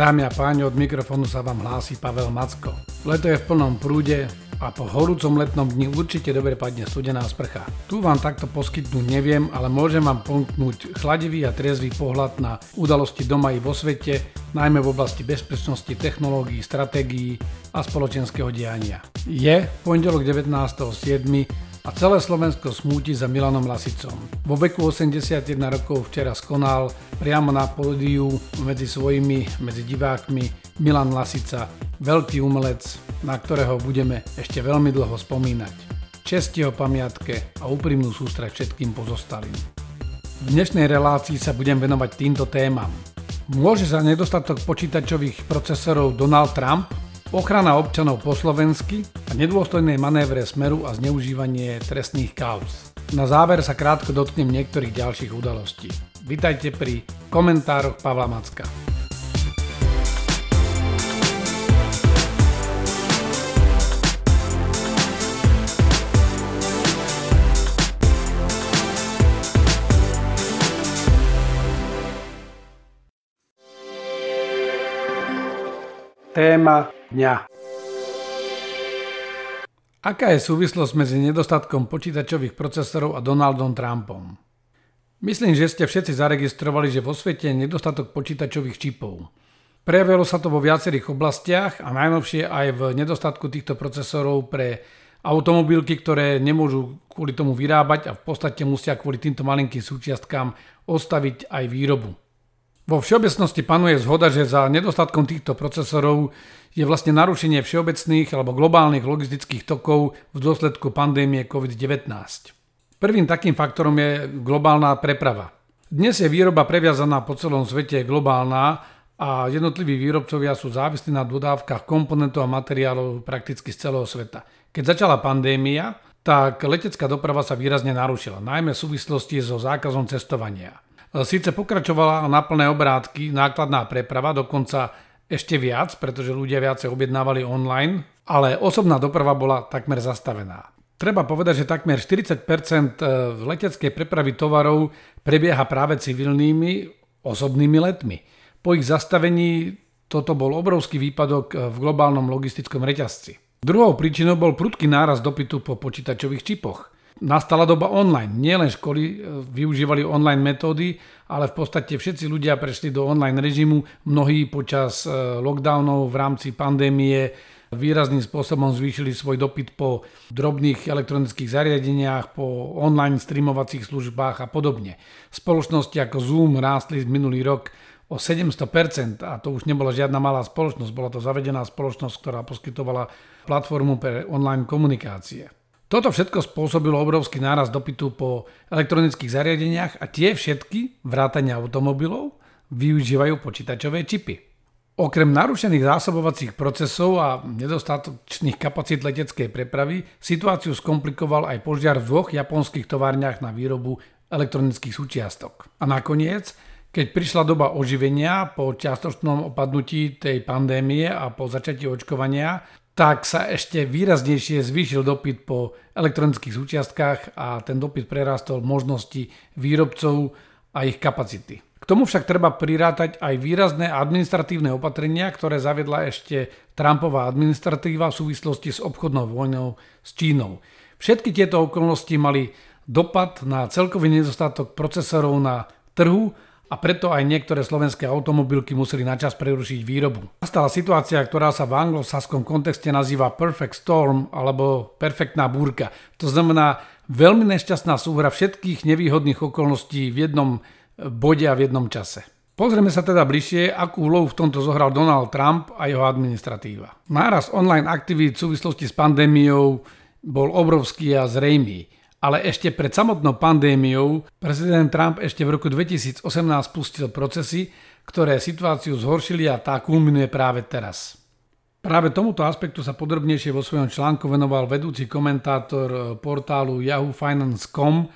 Dámy a páni, od mikrofónu sa vám hlási Pavel Macko. Leto je v plnom prúde a po horúcom letnom dni určite dobre padne studená sprcha. Tu vám takto poskytnúť neviem, ale môžem vám ponúknuť chladivý a triezvý pohľad na udalosti doma i vo svete, najmä v oblasti bezpečnosti, technológií, stratégií a spoločenského diania. Je pondelok 19.7 a celé Slovensko smúti za Milanom Lasicom. Vo veku 81 rokov včera skonal priamo na pódiu medzi svojimi, medzi divákmi Milan Lasica, veľký umelec, na ktorého budeme ešte veľmi dlho spomínať. Česti o pamiatke a úprimnú sústrať všetkým pozostalým. V dnešnej relácii sa budem venovať týmto témam. Môže za nedostatok počítačových procesorov Donald Trump ochrana občanov po slovensky a nedôstojné manévre smeru a zneužívanie trestných kauz. Na záver sa krátko dotknem niektorých ďalších udalostí. Vítajte pri komentároch Pavla Macka. Téma dňa. Aká je súvislosť medzi nedostatkom počítačových procesorov a Donaldom Trumpom? Myslím, že ste všetci zaregistrovali, že vo svete je nedostatok počítačových čipov. Prejavilo sa to vo viacerých oblastiach a najnovšie aj v nedostatku týchto procesorov pre automobilky, ktoré nemôžu kvôli tomu vyrábať a v podstate musia kvôli týmto malinkým súčiastkám ostaviť aj výrobu. Vo všeobecnosti panuje zhoda, že za nedostatkom týchto procesorov je vlastne narušenie všeobecných alebo globálnych logistických tokov v dôsledku pandémie COVID-19. Prvým takým faktorom je globálna preprava. Dnes je výroba previazaná po celom svete globálna a jednotliví výrobcovia sú závislí na dodávkach komponentov a materiálov prakticky z celého sveta. Keď začala pandémia, tak letecká doprava sa výrazne narušila, najmä v súvislosti so zákazom cestovania. Síce pokračovala na plné obrátky nákladná preprava, dokonca ešte viac, pretože ľudia viacej objednávali online, ale osobná doprava bola takmer zastavená. Treba povedať, že takmer 40% leteckej prepravy tovarov prebieha práve civilnými osobnými letmi. Po ich zastavení toto bol obrovský výpadok v globálnom logistickom reťazci. Druhou príčinou bol prudký náraz dopytu po počítačových čipoch nastala doba online. Nielen školy e, využívali online metódy, ale v podstate všetci ľudia prešli do online režimu. Mnohí počas e, lockdownov v rámci pandémie výrazným spôsobom zvýšili svoj dopyt po drobných elektronických zariadeniach, po online streamovacích službách a podobne. Spoločnosti ako Zoom rástli minulý rok o 700% a to už nebola žiadna malá spoločnosť, bola to zavedená spoločnosť, ktorá poskytovala platformu pre online komunikácie. Toto všetko spôsobilo obrovský náraz dopytu po elektronických zariadeniach a tie všetky, vrátania automobilov, využívajú počítačové čipy. Okrem narušených zásobovacích procesov a nedostatočných kapacít leteckej prepravy situáciu skomplikoval aj požiar v dvoch japonských továrniach na výrobu elektronických súčiastok. A nakoniec, keď prišla doba oživenia po čiastočnom opadnutí tej pandémie a po začatí očkovania, tak sa ešte výraznejšie zvýšil dopyt po elektronických súčiastkách a ten dopyt prerastol možnosti výrobcov a ich kapacity. K tomu však treba prirátať aj výrazné administratívne opatrenia, ktoré zaviedla ešte Trumpová administratíva v súvislosti s obchodnou vojnou s Čínou. Všetky tieto okolnosti mali dopad na celkový nedostatok procesorov na trhu a preto aj niektoré slovenské automobilky museli načas prerušiť výrobu. Nastala situácia, ktorá sa v anglosaskom kontexte nazýva perfect storm alebo perfektná búrka. To znamená veľmi nešťastná súhra všetkých nevýhodných okolností v jednom bode a v jednom čase. Pozrieme sa teda bližšie, akú úlohu v tomto zohral Donald Trump a jeho administratíva. Náraz online aktivít v súvislosti s pandémiou bol obrovský a zrejmý. Ale ešte pred samotnou pandémiou prezident Trump ešte v roku 2018 spustil procesy, ktoré situáciu zhoršili a tá kulminuje práve teraz. Práve tomuto aspektu sa podrobnejšie vo svojom článku venoval vedúci komentátor eh, portálu yahoofinance.com eh,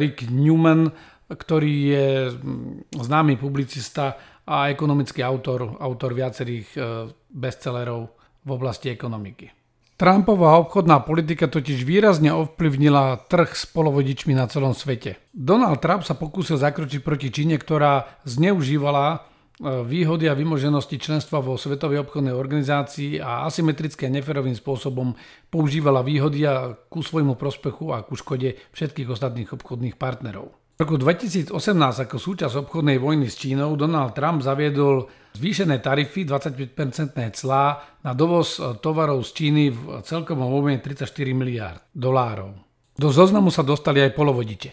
Rick Newman, ktorý je mm, známy publicista a ekonomický autor, autor viacerých eh, bestsellerov v oblasti ekonomiky. Trumpová obchodná politika totiž výrazne ovplyvnila trh s polovodičmi na celom svete. Donald Trump sa pokúsil zakročiť proti Číne, ktorá zneužívala výhody a vymoženosti členstva vo Svetovej obchodnej organizácii a asymetricky a neferovým spôsobom používala výhody a ku svojmu prospechu a ku škode všetkých ostatných obchodných partnerov. V roku 2018 ako súčasť obchodnej vojny s Čínou Donald Trump zaviedol zvýšené tarify 25% clá na dovoz tovarov z Číny v celkovom objeme 34 miliárd dolárov. Do zoznamu sa dostali aj polovodiče.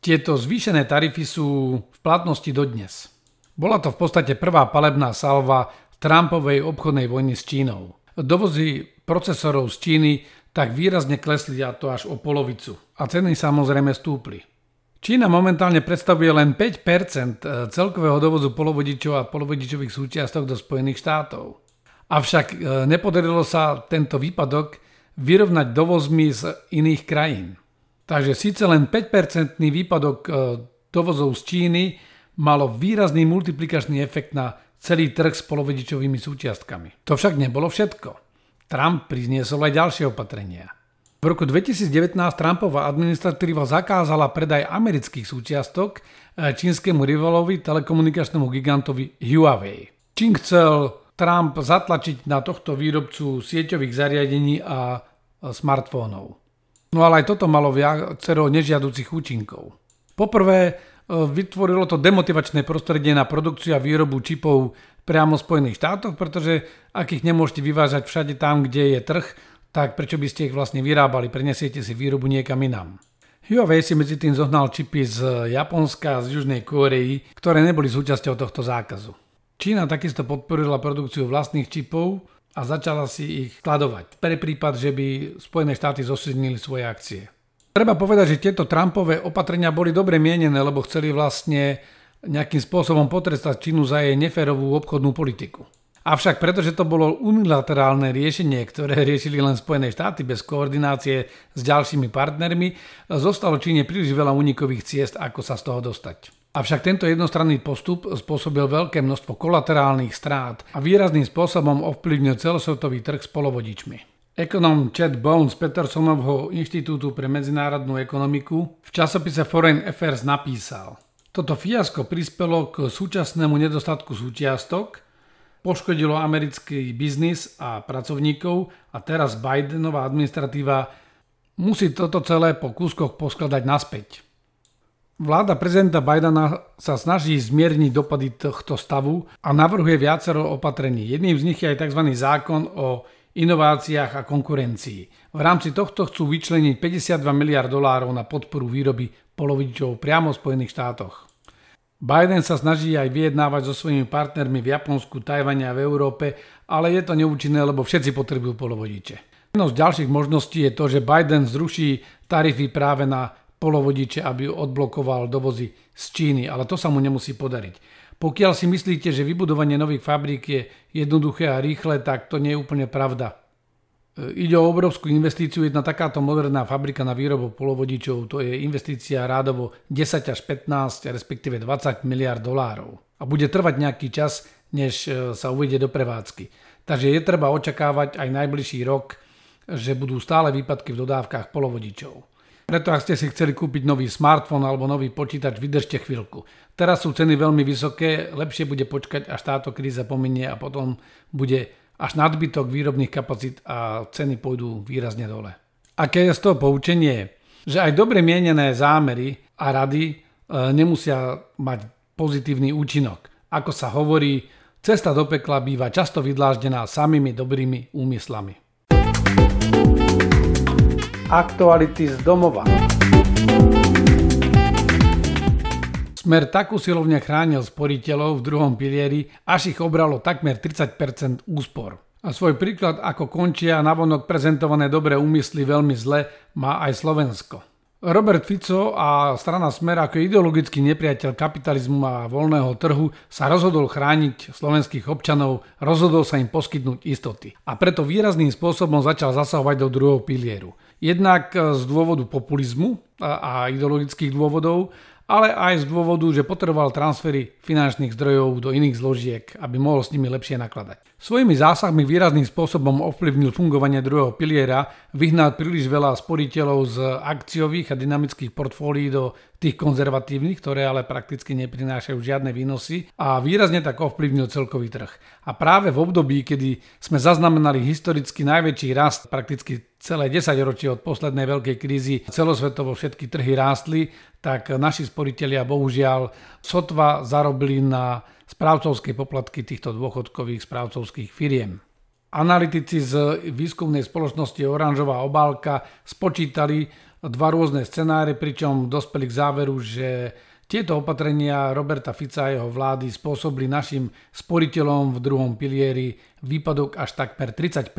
Tieto zvýšené tarify sú v platnosti dodnes. Bola to v podstate prvá palebná salva Trumpovej obchodnej vojny s Čínou. Dovozy procesorov z Číny tak výrazne klesli a to až o polovicu. A ceny samozrejme stúpli. Čína momentálne predstavuje len 5% e, celkového dovozu polovodičov a polovodičových súčiastok do Spojených štátov. Avšak e, nepodarilo sa tento výpadok vyrovnať dovozmi z iných krajín. Takže síce len 5% výpadok e, dovozov z Číny malo výrazný multiplikačný efekt na celý trh s polovodičovými súčiastkami. To však nebolo všetko. Trump priniesol aj ďalšie opatrenia. V roku 2019 Trumpova administratíva zakázala predaj amerických súčiastok eh, čínskemu rivalovi telekomunikačnému gigantovi Huawei. Čín chcel Trump zatlačiť na tohto výrobcu sieťových zariadení a smartfónov. No ale aj toto malo viacero nežiaducich účinkov. Poprvé, vytvorilo to demotivačné prostredie na produkciu a výrobu čipov priamo v Spojených štátoch, pretože ak ich nemôžete vyvážať všade tam, kde je trh, tak prečo by ste ich vlastne vyrábali, prenesiete si výrobu niekam inám. Huawei si medzi tým zohnal čipy z Japonska a z Južnej Kórei, ktoré neboli súčasťou tohto zákazu. Čína takisto podporila produkciu vlastných čipov a začala si ich skladovať pre prípad, že by Spojené štáty zosilnili svoje akcie. Treba povedať, že tieto Trumpové opatrenia boli dobre mienené, lebo chceli vlastne nejakým spôsobom potrestať Čínu za jej neférovú obchodnú politiku. Avšak pretože to bolo unilaterálne riešenie, ktoré riešili len Spojené štáty bez koordinácie s ďalšími partnermi, zostalo Číne príliš veľa unikových ciest, ako sa z toho dostať. Avšak tento jednostranný postup spôsobil veľké množstvo kolaterálnych strát a výrazným spôsobom ovplyvnil celosvetový trh s polovodičmi. Ekonom Chad Bones Petersonovho Inštitútu pre medzinárodnú ekonomiku v časopise Foreign Affairs napísal Toto fiasko prispelo k súčasnému nedostatku súčiastok, poškodilo americký biznis a pracovníkov a teraz Bidenová administratíva musí toto celé po kúskoch poskladať naspäť. Vláda prezidenta Bidena sa snaží zmierniť dopady tohto stavu a navrhuje viacero opatrení. Jedným z nich je aj tzv. zákon o inováciách a konkurencii. V rámci tohto chcú vyčleniť 52 miliard dolárov na podporu výroby polovičov priamo v Spojených štátoch. Biden sa snaží aj vyjednávať so svojimi partnermi v Japonsku, Tajvane a v Európe, ale je to neúčinné, lebo všetci potrebujú polovodiče. Jednou z ďalších možností je to, že Biden zruší tarify práve na polovodiče, aby odblokoval dovozy z Číny, ale to sa mu nemusí podariť. Pokiaľ si myslíte, že vybudovanie nových fabrík je jednoduché a rýchle, tak to nie je úplne pravda. E, ide o obrovskú investíciu. Jedna takáto moderná fabrika na výrobu polovodičov, to je investícia rádovo 10 až 15, respektíve 20 miliard dolárov. A bude trvať nejaký čas, než e, sa uvedie do prevádzky. Takže je treba očakávať aj najbližší rok, že budú stále výpadky v dodávkach polovodičov. Preto ak ste si chceli kúpiť nový smartfón alebo nový počítač, vydržte chvíľku. Teraz sú ceny veľmi vysoké, lepšie bude počkať, až táto kríza pominie a potom bude až nadbytok výrobných kapacít a ceny pôjdu výrazne dole. Aké je z toho poučenie? Že aj dobre mienené zámery a rady e, nemusia mať pozitívny účinok. Ako sa hovorí, cesta do pekla býva často vydláždená samými dobrými úmyslami. Aktuality z domova. Smer takú silovne chránil sporiteľov v druhom pilieri, až ich obralo takmer 30% úspor. A svoj príklad, ako končia navonok prezentované dobré úmysly veľmi zle, má aj Slovensko. Robert Fico a strana Smer ako ideologický nepriateľ kapitalizmu a voľného trhu sa rozhodol chrániť slovenských občanov, rozhodol sa im poskytnúť istoty. A preto výrazným spôsobom začal zasahovať do druhého pilieru. Jednak z dôvodu populizmu a ideologických dôvodov ale aj z dôvodu, že potreboval transfery finančných zdrojov do iných zložiek, aby mohol s nimi lepšie nakladať. Svojimi zásahmi výrazným spôsobom ovplyvnil fungovanie druhého piliera, vyhnal príliš veľa sporiteľov z akciových a dynamických portfólií do tých konzervatívnych, ktoré ale prakticky neprinášajú žiadne výnosy a výrazne tak ovplyvnil celkový trh. A práve v období, kedy sme zaznamenali historicky najväčší rast, prakticky celé 10 ročie od poslednej veľkej krízy, celosvetovo všetky trhy rástli, tak naši sporiteľia bohužiaľ sotva zarobili na správcovské poplatky týchto dôchodkových správcovských firiem. Analytici z výskumnej spoločnosti Oranžová obálka spočítali dva rôzne scenáre, pričom dospeli k záveru, že tieto opatrenia Roberta Fica a jeho vlády spôsobili našim sporiteľom v druhom pilieri výpadok až takmer 30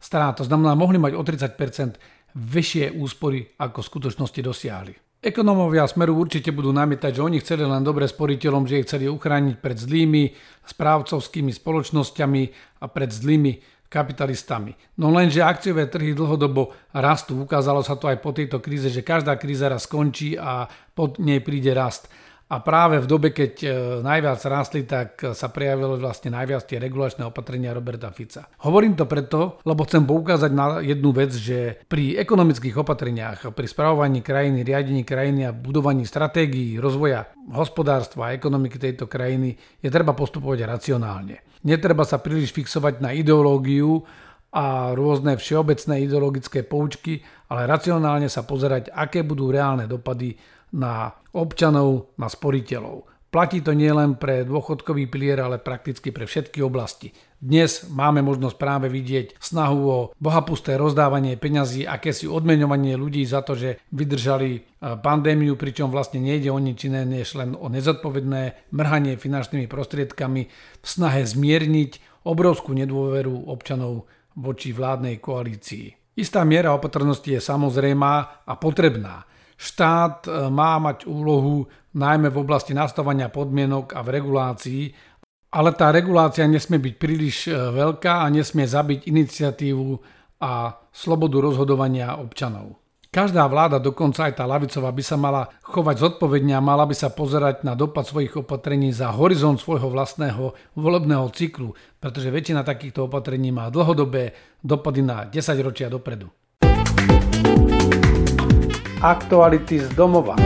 strát. To znamená, mohli mať o 30% vyššie úspory, ako v skutočnosti dosiahli. Ekonómovia Smeru určite budú namietať, že oni chceli len dobre sporiteľom, že ich chceli uchrániť pred zlými správcovskými spoločnosťami a pred zlými kapitalistami. No lenže akciové trhy dlhodobo rastú. Ukázalo sa to aj po tejto kríze, že každá kríza raz skončí a pod nej príde rast. A práve v dobe, keď e, najviac rástli, tak sa prejavilo vlastne najviac tie regulačné opatrenia Roberta Fica. Hovorím to preto, lebo chcem poukázať na jednu vec, že pri ekonomických opatreniach, pri spravovaní krajiny, riadení krajiny a budovaní stratégií rozvoja hospodárstva a ekonomiky tejto krajiny je treba postupovať racionálne. Netreba sa príliš fixovať na ideológiu a rôzne všeobecné ideologické poučky, ale racionálne sa pozerať, aké budú reálne dopady na občanov, na sporiteľov. Platí to nielen pre dôchodkový pilier, ale prakticky pre všetky oblasti. Dnes máme možnosť práve vidieť snahu o bohapusté rozdávanie peňazí, akési odmeňovanie ľudí za to, že vydržali e, pandémiu, pričom vlastne nejde o nič iné, než len o nezodpovedné mrhanie finančnými prostriedkami v snahe zmierniť obrovskú nedôveru občanov voči vládnej koalícii. Istá miera opatrnosti je samozrejmá a potrebná. Štát e, má mať úlohu najmä v oblasti nastavania podmienok a v regulácii, ale tá regulácia nesmie byť príliš e, veľká a nesmie zabiť iniciatívu a slobodu rozhodovania občanov. Každá vláda, dokonca aj tá lavicová, by sa mala chovať zodpovedne a mala by sa pozerať na dopad svojich opatrení za horizont svojho vlastného volebného cyklu, pretože väčšina takýchto opatrení má dlhodobé dopady na 10 ročia dopredu. Aktuality z domova.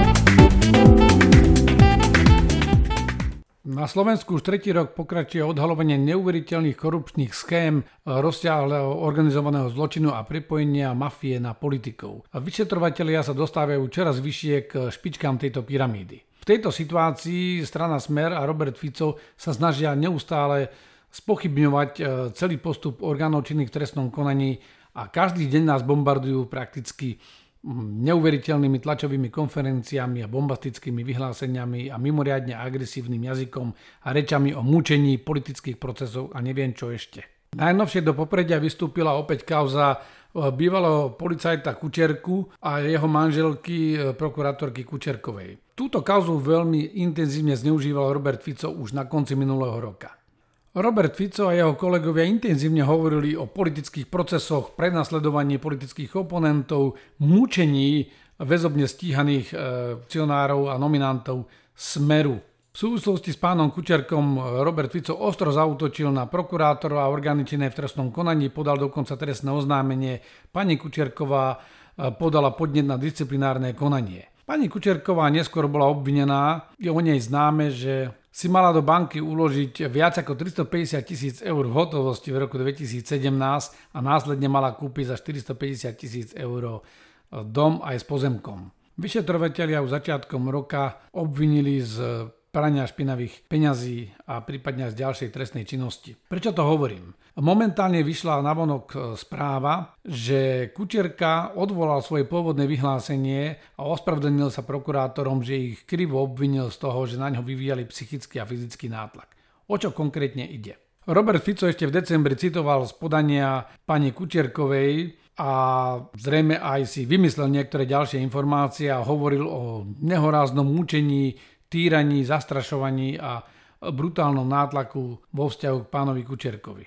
Na Slovensku už tretí rok pokračuje odhalovanie neuveriteľných korupčných schém rozsiahleho organizovaného zločinu a pripojenia mafie na politikov. Vyšetrovatelia sa dostávajú čoraz vyššie k špičkám tejto pyramídy. V tejto situácii strana Smer a Robert Fico sa snažia neustále spochybňovať e, celý postup orgánov činných v trestnom konaní a každý deň nás bombardujú prakticky neuveriteľnými tlačovými konferenciami a bombastickými vyhláseniami a mimoriadne agresívnym jazykom a rečami o mučení politických procesov a neviem čo ešte. Najnovšie do popredia vystúpila opäť kauza e, bývalého policajta Kučerku a jeho manželky e, prokurátorky Kučerkovej. Túto kauzu veľmi intenzívne zneužíval Robert Fico už na konci minulého roka. Robert Fico a jeho kolegovia intenzívne hovorili o politických procesoch, prenasledovaní politických oponentov, mučení väzobne stíhaných e, akcionárov a nominantov Smeru. V súvislosti s pánom Kučerkom Robert Fico ostro zautočil na prokurátora a orgány činné v trestnom konaní, podal dokonca trestné oznámenie. Pani Kučerková e, podala podnet na disciplinárne konanie. Pani Kučerková neskôr bola obvinená, je o nej známe, že si mala do banky uložiť viac ako 350 tisíc eur v hotovosti v roku 2017 a následne mala kúpiť za 450 tisíc eur dom aj s pozemkom. Vyšetrovateľia už začiatkom roka obvinili z prania špinavých peňazí a prípadne z ďalšej trestnej činnosti. Prečo to hovorím? Momentálne vyšla na vonok e, správa, že Kučerka odvolal svoje pôvodné vyhlásenie a ospravedlnil sa prokurátorom, že ich krivo obvinil z toho, že na ňo vyvíjali psychický a fyzický nátlak. O čo konkrétne ide? Robert Fico ešte v decembri citoval z podania pani Kučerkovej a zrejme aj si vymyslel niektoré ďalšie informácie a hovoril o nehoráznom mučení týraní, zastrašovaní a brutálnom nátlaku vo vzťahu k pánovi Kučerkovi.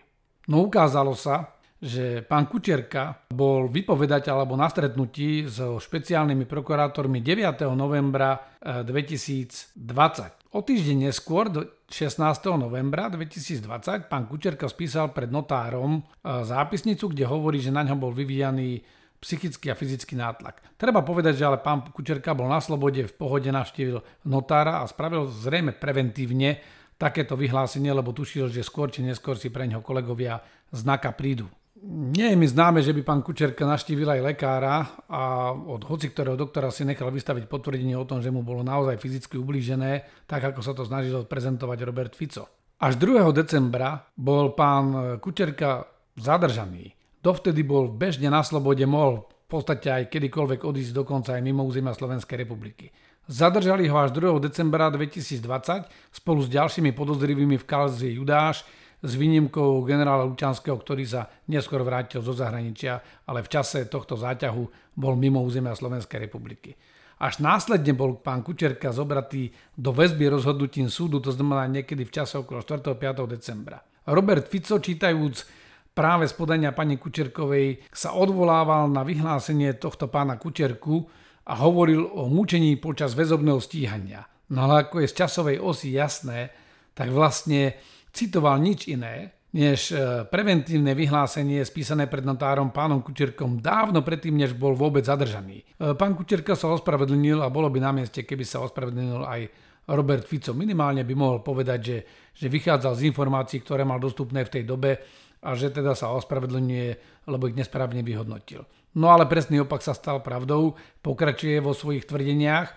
No ukázalo sa, že pán Kučerka bol vypovedať alebo na stretnutí so špeciálnymi prokurátormi 9. novembra 2020. Eh, o týždeň neskôr, 16. novembra 2020, pán Kučerka spísal pred notárom eh, zápisnicu, kde hovorí, že na ňo bol vyvíjaný psychický a fyzický nátlak. Treba povedať, že ale pán Kučerka bol na slobode, v pohode navštívil notára a spravil zrejme preventívne takéto vyhlásenie, lebo tušil, že skôr či neskôr si pre ňoho kolegovia znaka prídu. Nie je mi známe, že by pán Kučerka naštívil aj lekára a od hoci ktorého doktora si nechal vystaviť potvrdenie o tom, že mu bolo naozaj fyzicky ublížené, tak ako sa to snažil prezentovať Robert Fico. Až 2. decembra bol pán Kučerka zadržaný. Dovtedy bol bežne na slobode, mohol v podstate aj kedykoľvek odísť dokonca aj mimo územia Slovenskej republiky. Zadržali ho až 2. decembra 2020 spolu s ďalšími podozrivými v kauze Judáš s výnimkou generála Lučanského, ktorý sa neskôr vrátil zo zahraničia, ale v čase tohto záťahu bol mimo územia Slovenskej republiky. Až následne bol pán Kučerka zobratý do väzby rozhodnutím súdu, to znamená niekedy v čase okolo 4. 5. decembra. Robert Fico, čítajúc práve z podania pani Kučerkovej, sa odvolával na vyhlásenie tohto pána Kučerku, a hovoril o mučení počas väzobného stíhania. No ale ako je z časovej osy jasné, tak vlastne citoval nič iné, než e, preventívne vyhlásenie spísané pred notárom pánom Kučerkom dávno predtým, než bol vôbec zadržaný. E, pán Kučerka sa ospravedlnil a bolo by na mieste, keby sa ospravedlnil aj Robert Fico. Minimálne by mohol povedať, že, že vychádzal z informácií, ktoré mal dostupné v tej dobe a že teda sa ospravedlňuje, lebo ich nesprávne vyhodnotil. No ale presný opak sa stal pravdou, pokračuje vo svojich tvrdeniach.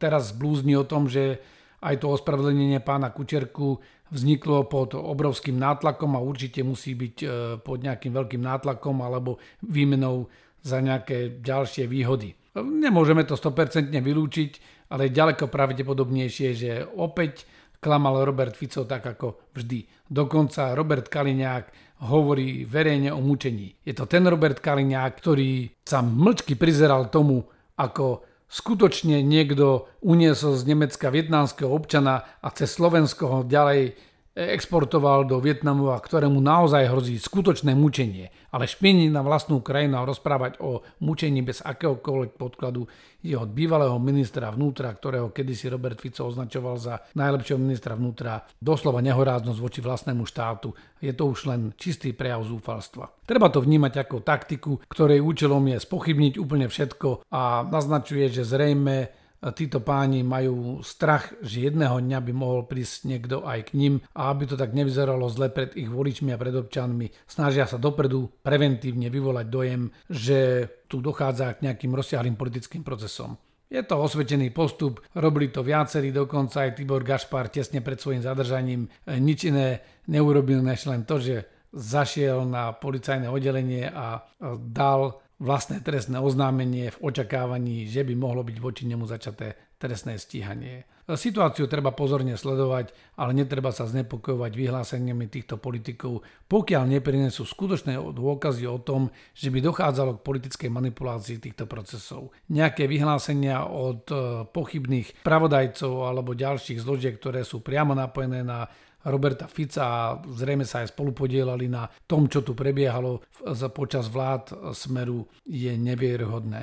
Teraz zblúzni o tom, že aj to ospravedlnenie pána Kučerku vzniklo pod obrovským nátlakom a určite musí byť e, pod nejakým veľkým nátlakom alebo výmenou za nejaké ďalšie výhody. Nemôžeme to 100% vylúčiť, ale ďaleko pravdepodobnejšie, že opäť klamal Robert Fico tak ako vždy. Dokonca Robert Kaliňák hovorí verejne o mučení. Je to ten Robert Kaliňák, ktorý sa mlčky prizeral tomu, ako skutočne niekto uniesol z Nemecka vietnámskeho občana a cez Slovensko ho ďalej exportoval do Vietnamu a ktorému naozaj hrozí skutočné mučenie. Ale špieniť na vlastnú krajinu a rozprávať o mučení bez akéhokoľvek podkladu je od bývalého ministra vnútra, ktorého kedysi Robert Fico označoval za najlepšieho ministra vnútra, doslova nehoráznosť voči vlastnému štátu. Je to už len čistý prejav zúfalstva. Treba to vnímať ako taktiku, ktorej účelom je spochybniť úplne všetko a naznačuje, že zrejme títo páni majú strach, že jedného dňa by mohol prísť niekto aj k ním a aby to tak nevyzeralo zle pred ich voličmi a pred občanmi, snažia sa dopredu preventívne vyvolať dojem, že tu dochádza k nejakým rozsiahlým politickým procesom. Je to osvetený postup, robili to viacerí, dokonca aj Tibor Gašpar tesne pred svojim zadržaním nič iné neurobil, než len to, že zašiel na policajné oddelenie a dal vlastné trestné oznámenie v očakávaní, že by mohlo byť voči nemu začaté trestné stíhanie. Situáciu treba pozorne sledovať, ale netreba sa znepokojovať vyhláseniami týchto politikov, pokiaľ neprinesú skutočné dôkazy o tom, že by dochádzalo k politickej manipulácii týchto procesov. Nejaké vyhlásenia od e, pochybných pravodajcov alebo ďalších zložiek, ktoré sú priamo napojené na Roberta Fica a zrejme sa aj spolupodielali na tom, čo tu prebiehalo počas vlád Smeru, je nevierohodné.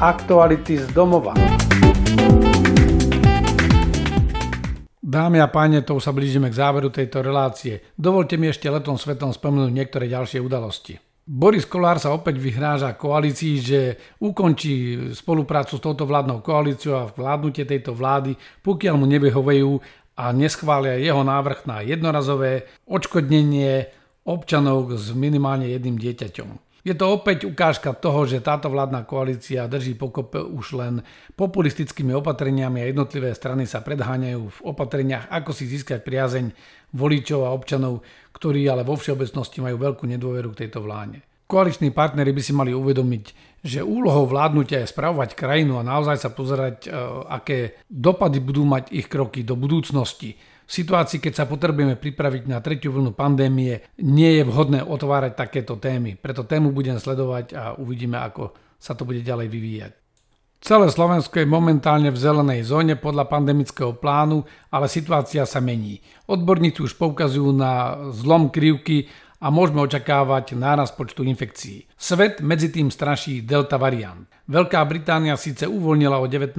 Aktuality z domova. Dámy a páni, to už sa blížime k záveru tejto relácie. Dovolte mi ešte letom svetom spomenúť niektoré ďalšie udalosti. Boris Kolár sa opäť vyhráža koalícii, že ukončí spoluprácu s touto vládnou koalíciou a vládnutie tejto vlády, pokiaľ mu nevyhovejú a neschvália jeho návrh na jednorazové odškodnenie občanov s minimálne jedným dieťaťom. Je to opäť ukážka toho, že táto vládna koalícia drží pokope už len populistickými opatreniami a jednotlivé strany sa predháňajú v opatreniach, ako si získať priazeň voličov a občanov, ktorí ale vo všeobecnosti majú veľkú nedôveru k tejto vláde. Koaliční partnery by si mali uvedomiť, že úlohou vládnutia je spravovať krajinu a naozaj sa pozerať, e, aké dopady budú mať ich kroky do budúcnosti. V situácii, keď sa potrebujeme pripraviť na tretiu vlnu pandémie, nie je vhodné otvárať takéto témy. Preto tému budem sledovať a uvidíme, ako sa to bude ďalej vyvíjať. Celé Slovensko je momentálne v zelenej zóne podľa pandemického plánu, ale situácia sa mení. Odborníci už poukazujú na zlom krivky a môžeme očakávať náraz počtu infekcií. Svet medzi tým straší delta variant. Veľká Británia síce uvoľnila od 19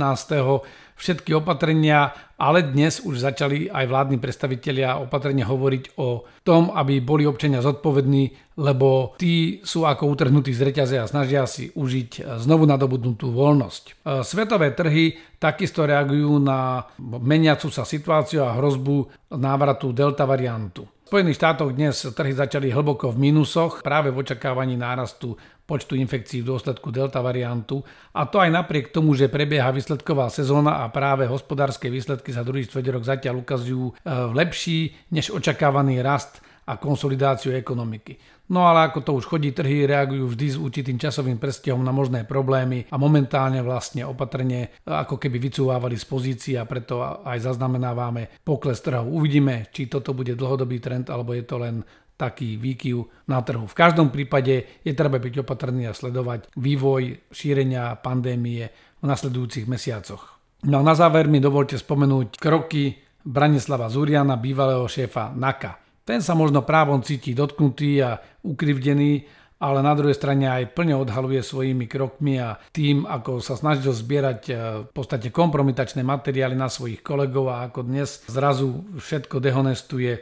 všetky opatrenia, ale dnes už začali aj vládni predstavitelia opatrne hovoriť o tom, aby boli občania zodpovední, lebo tí sú ako utrhnutí z reťaze a snažia si užiť znovu nadobudnutú voľnosť. E, svetové trhy takisto reagujú na meniacu sa situáciu a hrozbu návratu delta variantu. Spojených štátoch dnes trhy začali hlboko v mínusoch práve v očakávaní nárastu počtu infekcií v dôsledku delta variantu a to aj napriek tomu, že prebieha výsledková sezóna a práve hospodárske výsledky za druhý rok zatiaľ ukazujú e, lepší než očakávaný rast a konsolidáciu ekonomiky. No ale ako to už chodí, trhy reagujú vždy s určitým časovým prstehom na možné problémy a momentálne vlastne opatrne ako keby vycúvávali z pozícií a preto aj zaznamenávame pokles trhov. Uvidíme, či toto bude dlhodobý trend alebo je to len taký výkyv na trhu. V každom prípade je treba byť opatrný a sledovať vývoj šírenia pandémie v nasledujúcich mesiacoch. No a na záver mi dovolte spomenúť kroky Branislava Zuriana, bývalého šéfa NAKA. Ten sa možno právom cíti dotknutý a ukrivdený, ale na druhej strane aj plne odhaluje svojimi krokmi a tým, ako sa snažil zbierať e, v podstate kompromitačné materiály na svojich kolegov a ako dnes zrazu všetko dehonestuje.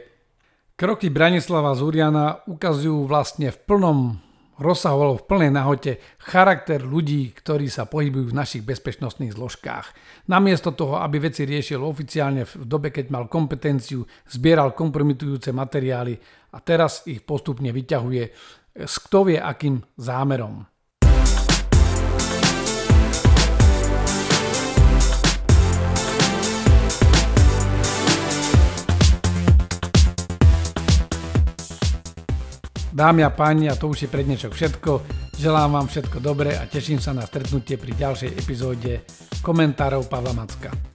Kroky Branislava Zuriana ukazujú vlastne v plnom rozsahovalo v plnej nahote charakter ľudí, ktorí sa pohybujú v našich bezpečnostných zložkách. Namiesto toho, aby veci riešil oficiálne v dobe, keď mal kompetenciu, zbieral kompromitujúce materiály a teraz ich postupne vyťahuje s kto vie akým zámerom. Dámy a páni, a to už je pre dnešok všetko. Želám vám všetko dobré a teším sa na stretnutie pri ďalšej epizóde komentárov Pavla Macka.